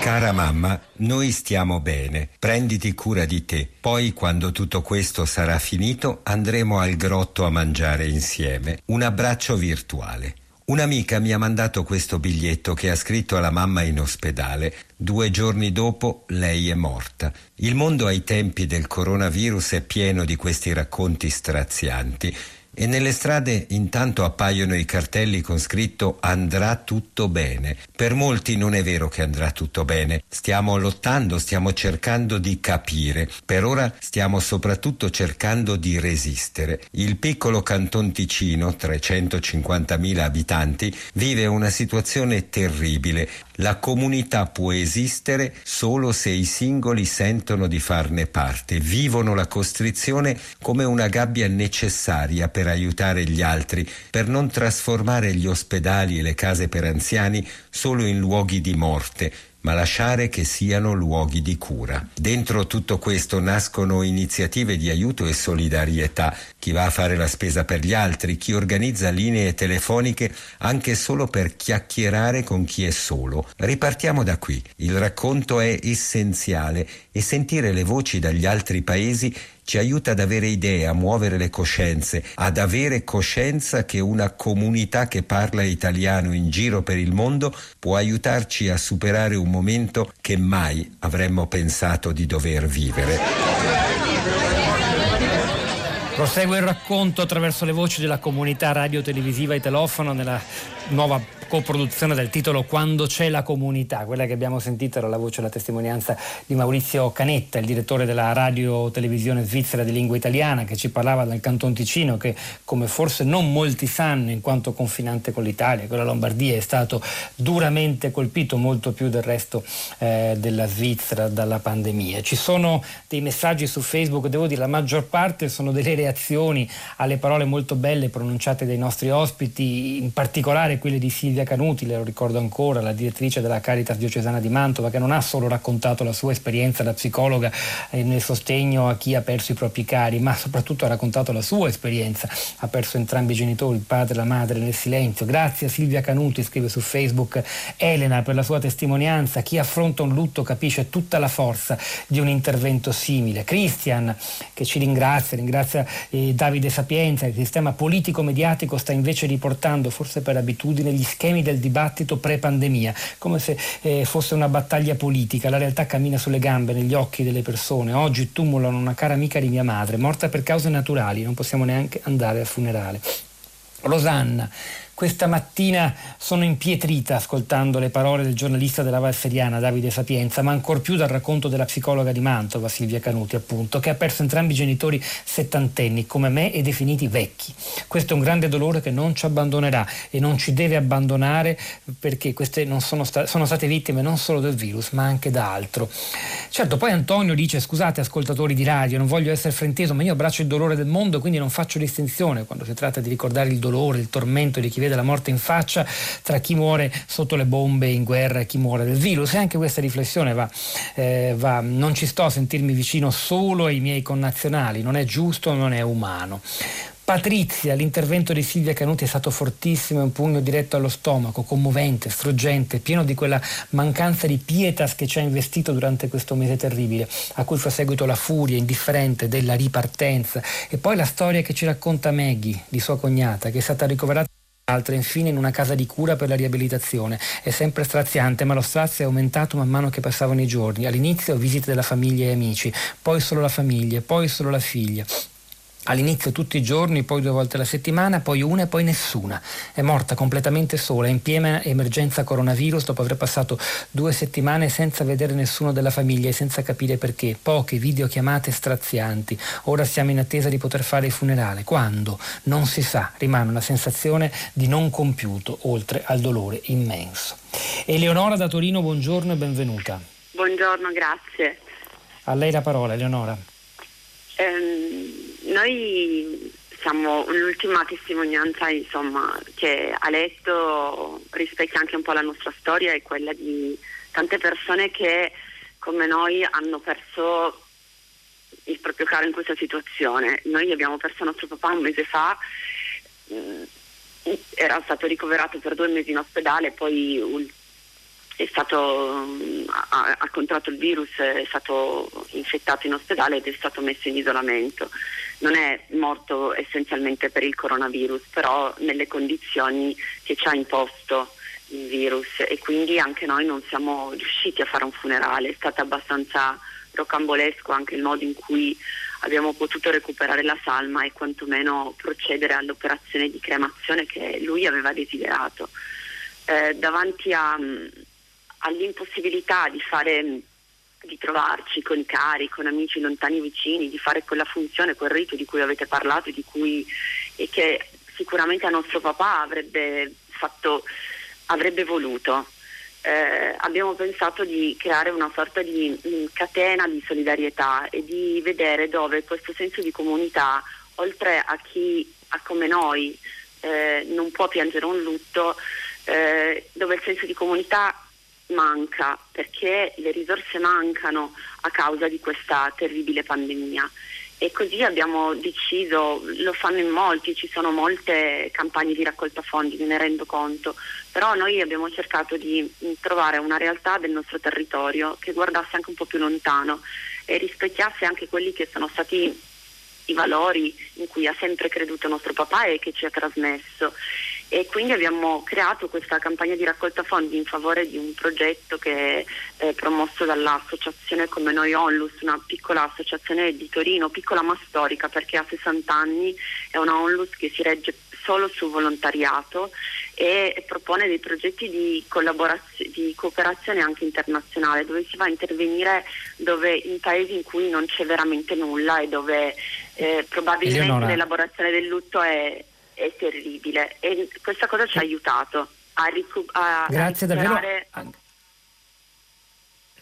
Cara mamma, noi stiamo bene, prenditi cura di te, poi quando tutto questo sarà finito andremo al grotto a mangiare insieme. Un abbraccio virtuale. Un'amica mi ha mandato questo biglietto che ha scritto alla mamma in ospedale. Due giorni dopo lei è morta. Il mondo ai tempi del coronavirus è pieno di questi racconti strazianti. E nelle strade intanto appaiono i cartelli con scritto andrà tutto bene. Per molti non è vero che andrà tutto bene. Stiamo lottando, stiamo cercando di capire. Per ora stiamo soprattutto cercando di resistere. Il piccolo Canton Ticino, 350.000 abitanti, vive una situazione terribile. La comunità può esistere solo se i singoli sentono di farne parte, vivono la costrizione come una gabbia necessaria per aiutare gli altri, per non trasformare gli ospedali e le case per anziani solo in luoghi di morte, ma lasciare che siano luoghi di cura. Dentro tutto questo nascono iniziative di aiuto e solidarietà, chi va a fare la spesa per gli altri, chi organizza linee telefoniche anche solo per chiacchierare con chi è solo. Ripartiamo da qui. Il racconto è essenziale e sentire le voci dagli altri paesi ci aiuta ad avere idee, a muovere le coscienze, ad avere coscienza che una comunità che parla italiano in giro per il mondo può aiutarci a superare un momento che mai avremmo pensato di dover vivere. Prosegue il racconto attraverso le voci della comunità radio-televisiva Italofono nella nuova coproduzione del titolo Quando c'è la comunità, quella che abbiamo sentito era la voce e la testimonianza di Maurizio Canetta, il direttore della radio-televisione svizzera di lingua italiana, che ci parlava del Canton Ticino, che come forse non molti sanno, in quanto confinante con l'Italia, con la Lombardia, è stato duramente colpito molto più del resto eh, della Svizzera dalla pandemia. Ci sono dei messaggi su Facebook, devo dire la maggior parte sono delle reazioni alle parole molto belle pronunciate dai nostri ospiti, in particolare quelle di Silvia Canuti, le lo ricordo ancora, la direttrice della Caritas diocesana di Mantova, che non ha solo raccontato la sua esperienza da psicologa eh, nel sostegno a chi ha perso i propri cari, ma soprattutto ha raccontato la sua esperienza. Ha perso entrambi i genitori, il padre e la madre, nel silenzio. Grazie a Silvia Canuti, scrive su Facebook Elena per la sua testimonianza. Chi affronta un lutto capisce tutta la forza di un intervento simile. Christian, che ci ringrazia, ringrazia eh, Davide Sapienza, il sistema politico-mediatico sta invece riportando, forse per abitudine, gli schemi del dibattito pre-pandemia, come se eh, fosse una battaglia politica. La realtà cammina sulle gambe, negli occhi delle persone. Oggi tumulano una cara amica di mia madre, morta per cause naturali, non possiamo neanche andare al funerale. Rosanna, questa mattina sono impietrita ascoltando le parole del giornalista della Valseriana Davide Sapienza, ma ancor più dal racconto della psicologa di Mantova Silvia Canuti, appunto, che ha perso entrambi i genitori settantenni come me e definiti vecchi. Questo è un grande dolore che non ci abbandonerà e non ci deve abbandonare perché queste sono, sta- sono state vittime non solo del virus, ma anche da altro. Certo, poi Antonio dice: Scusate, ascoltatori di radio, non voglio essere frainteso, ma io abbraccio il dolore del mondo, quindi non faccio distinzione quando si tratta di ricordare il dolore, il tormento di chi vede la morte in faccia tra chi muore sotto le bombe in guerra e chi muore del virus. E anche questa riflessione va, eh, va, non ci sto a sentirmi vicino solo ai miei connazionali, non è giusto, non è umano. Patrizia, l'intervento di Silvia Canuti è stato fortissimo, un pugno diretto allo stomaco, commovente, struggente, pieno di quella mancanza di pietas che ci ha investito durante questo mese terribile, a cui fa seguito la furia indifferente della ripartenza e poi la storia che ci racconta Maggie, di sua cognata, che è stata ricoverata altre infine in una casa di cura per la riabilitazione. È sempre straziante, ma lo strazio è aumentato man mano che passavano i giorni. All'inizio visite della famiglia e amici, poi solo la famiglia, poi solo la figlia. All'inizio tutti i giorni, poi due volte alla settimana, poi una e poi nessuna. È morta completamente sola, in piena emergenza coronavirus, dopo aver passato due settimane senza vedere nessuno della famiglia e senza capire perché. Poche videochiamate strazianti. Ora siamo in attesa di poter fare il funerale. Quando? Non si sa. Rimane una sensazione di non compiuto, oltre al dolore immenso. Eleonora da Torino, buongiorno e benvenuta. Buongiorno, grazie. A lei la parola, Eleonora. Ehm, noi siamo l'ultima testimonianza insomma, che letto rispecchia anche un po' la nostra storia e quella di tante persone che come noi hanno perso il proprio caro in questa situazione. Noi abbiamo perso nostro papà un mese fa, mm, era stato ricoverato per due mesi in ospedale, poi è stato, ha, ha contratto il virus, è stato infettato in ospedale ed è stato messo in isolamento. Non è morto essenzialmente per il coronavirus, però nelle condizioni che ci ha imposto il virus e quindi anche noi non siamo riusciti a fare un funerale, è stato abbastanza rocambolesco anche il modo in cui abbiamo potuto recuperare la salma e quantomeno procedere all'operazione di cremazione che lui aveva desiderato. Eh, davanti a, all'impossibilità di fare di trovarci con i cari, con amici lontani e vicini, di fare quella funzione, quel rito di cui avete parlato cui, e che sicuramente a nostro papà avrebbe, fatto, avrebbe voluto. Eh, abbiamo pensato di creare una sorta di mh, catena di solidarietà e di vedere dove questo senso di comunità, oltre a chi a come noi eh, non può piangere un lutto, eh, dove il senso di comunità manca perché le risorse mancano a causa di questa terribile pandemia. E così abbiamo deciso, lo fanno in molti, ci sono molte campagne di raccolta fondi, me ne rendo conto, però noi abbiamo cercato di trovare una realtà del nostro territorio che guardasse anche un po' più lontano e rispecchiasse anche quelli che sono stati i valori in cui ha sempre creduto nostro papà e che ci ha trasmesso e quindi abbiamo creato questa campagna di raccolta fondi in favore di un progetto che è promosso dall'associazione Come Noi Onlus, una piccola associazione di Torino, piccola ma storica perché ha 60 anni, è una Onlus che si regge solo su volontariato e propone dei progetti di, di cooperazione anche internazionale dove si va a intervenire dove, in paesi in cui non c'è veramente nulla e dove eh, probabilmente Eleonora. l'elaborazione del lutto è, è terribile e questa cosa ci ha aiutato a, ricu- a, Grazie a davvero. recuperare-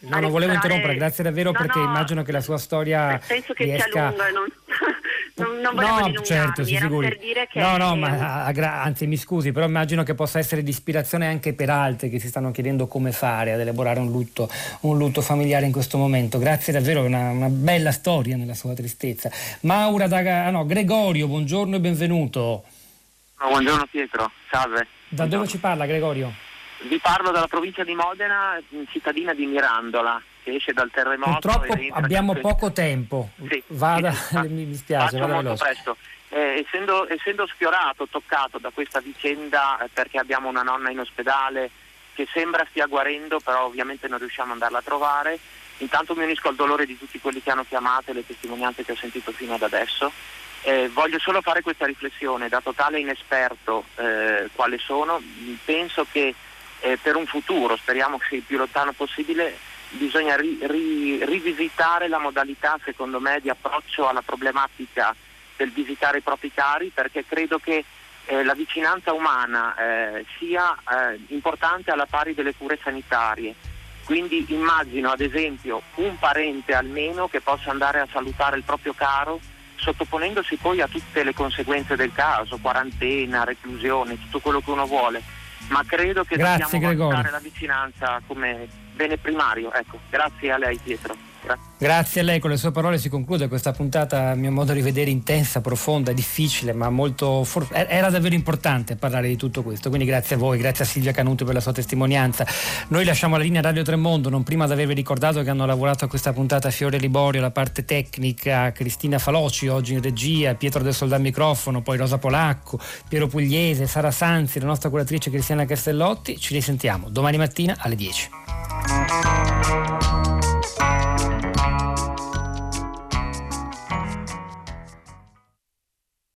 No, a non volevo interrompere, grazie davvero No, perché no, immagino che la sua storia penso che riesca... sia lungo e non, <laughs> non, non volevo No, certo, si figuri. per dire che No, no, ma anzi mi scusi, però immagino che possa essere di ispirazione anche per altri che si stanno chiedendo come fare ad elaborare un lutto, un lutto familiare in questo momento. Grazie davvero, è una, una bella storia nella sua tristezza. Maura da ah, no, Gregorio, buongiorno e benvenuto. Buongiorno Pietro, salve. Da dove ci parla Gregorio? Vi parlo dalla provincia di Modena, cittadina di Mirandola, che esce dal terremoto. Purtroppo abbiamo in- poco tempo. Sì, Vada, sì, <laughs> mi dispiace, vada molto veloce. presto. Eh, essendo, essendo sfiorato, toccato da questa vicenda, eh, perché abbiamo una nonna in ospedale che sembra stia guarendo, però ovviamente non riusciamo ad andarla a trovare, intanto mi unisco al dolore di tutti quelli che hanno chiamato e le testimonianze che ho sentito fino ad adesso. Eh, voglio solo fare questa riflessione, da totale inesperto eh, quale sono, penso che eh, per un futuro, speriamo che il più lontano possibile, bisogna ri- ri- rivisitare la modalità, secondo me, di approccio alla problematica del visitare i propri cari, perché credo che eh, la vicinanza umana eh, sia eh, importante alla pari delle cure sanitarie. Quindi immagino ad esempio un parente almeno che possa andare a salutare il proprio caro sottoponendosi poi a tutte le conseguenze del caso, quarantena, reclusione, tutto quello che uno vuole. Ma credo che Grazie, dobbiamo Gregorio. valutare la vicinanza come bene primario. Ecco, grazie a lei Pietro. Grazie. Grazie a lei, con le sue parole si conclude questa puntata, a mio modo di vedere, intensa, profonda, difficile, ma molto for- era davvero importante parlare di tutto questo. Quindi grazie a voi, grazie a Silvia Canuti per la sua testimonianza. Noi lasciamo la linea Radio Tremondo, non prima di avervi ricordato che hanno lavorato a questa puntata Fiore Liborio, la parte tecnica, Cristina Faloci oggi in regia, Pietro del Soldato al microfono, poi Rosa Polacco, Piero Pugliese, Sara Sanzi, la nostra curatrice Cristiana Castellotti. Ci risentiamo domani mattina alle 10.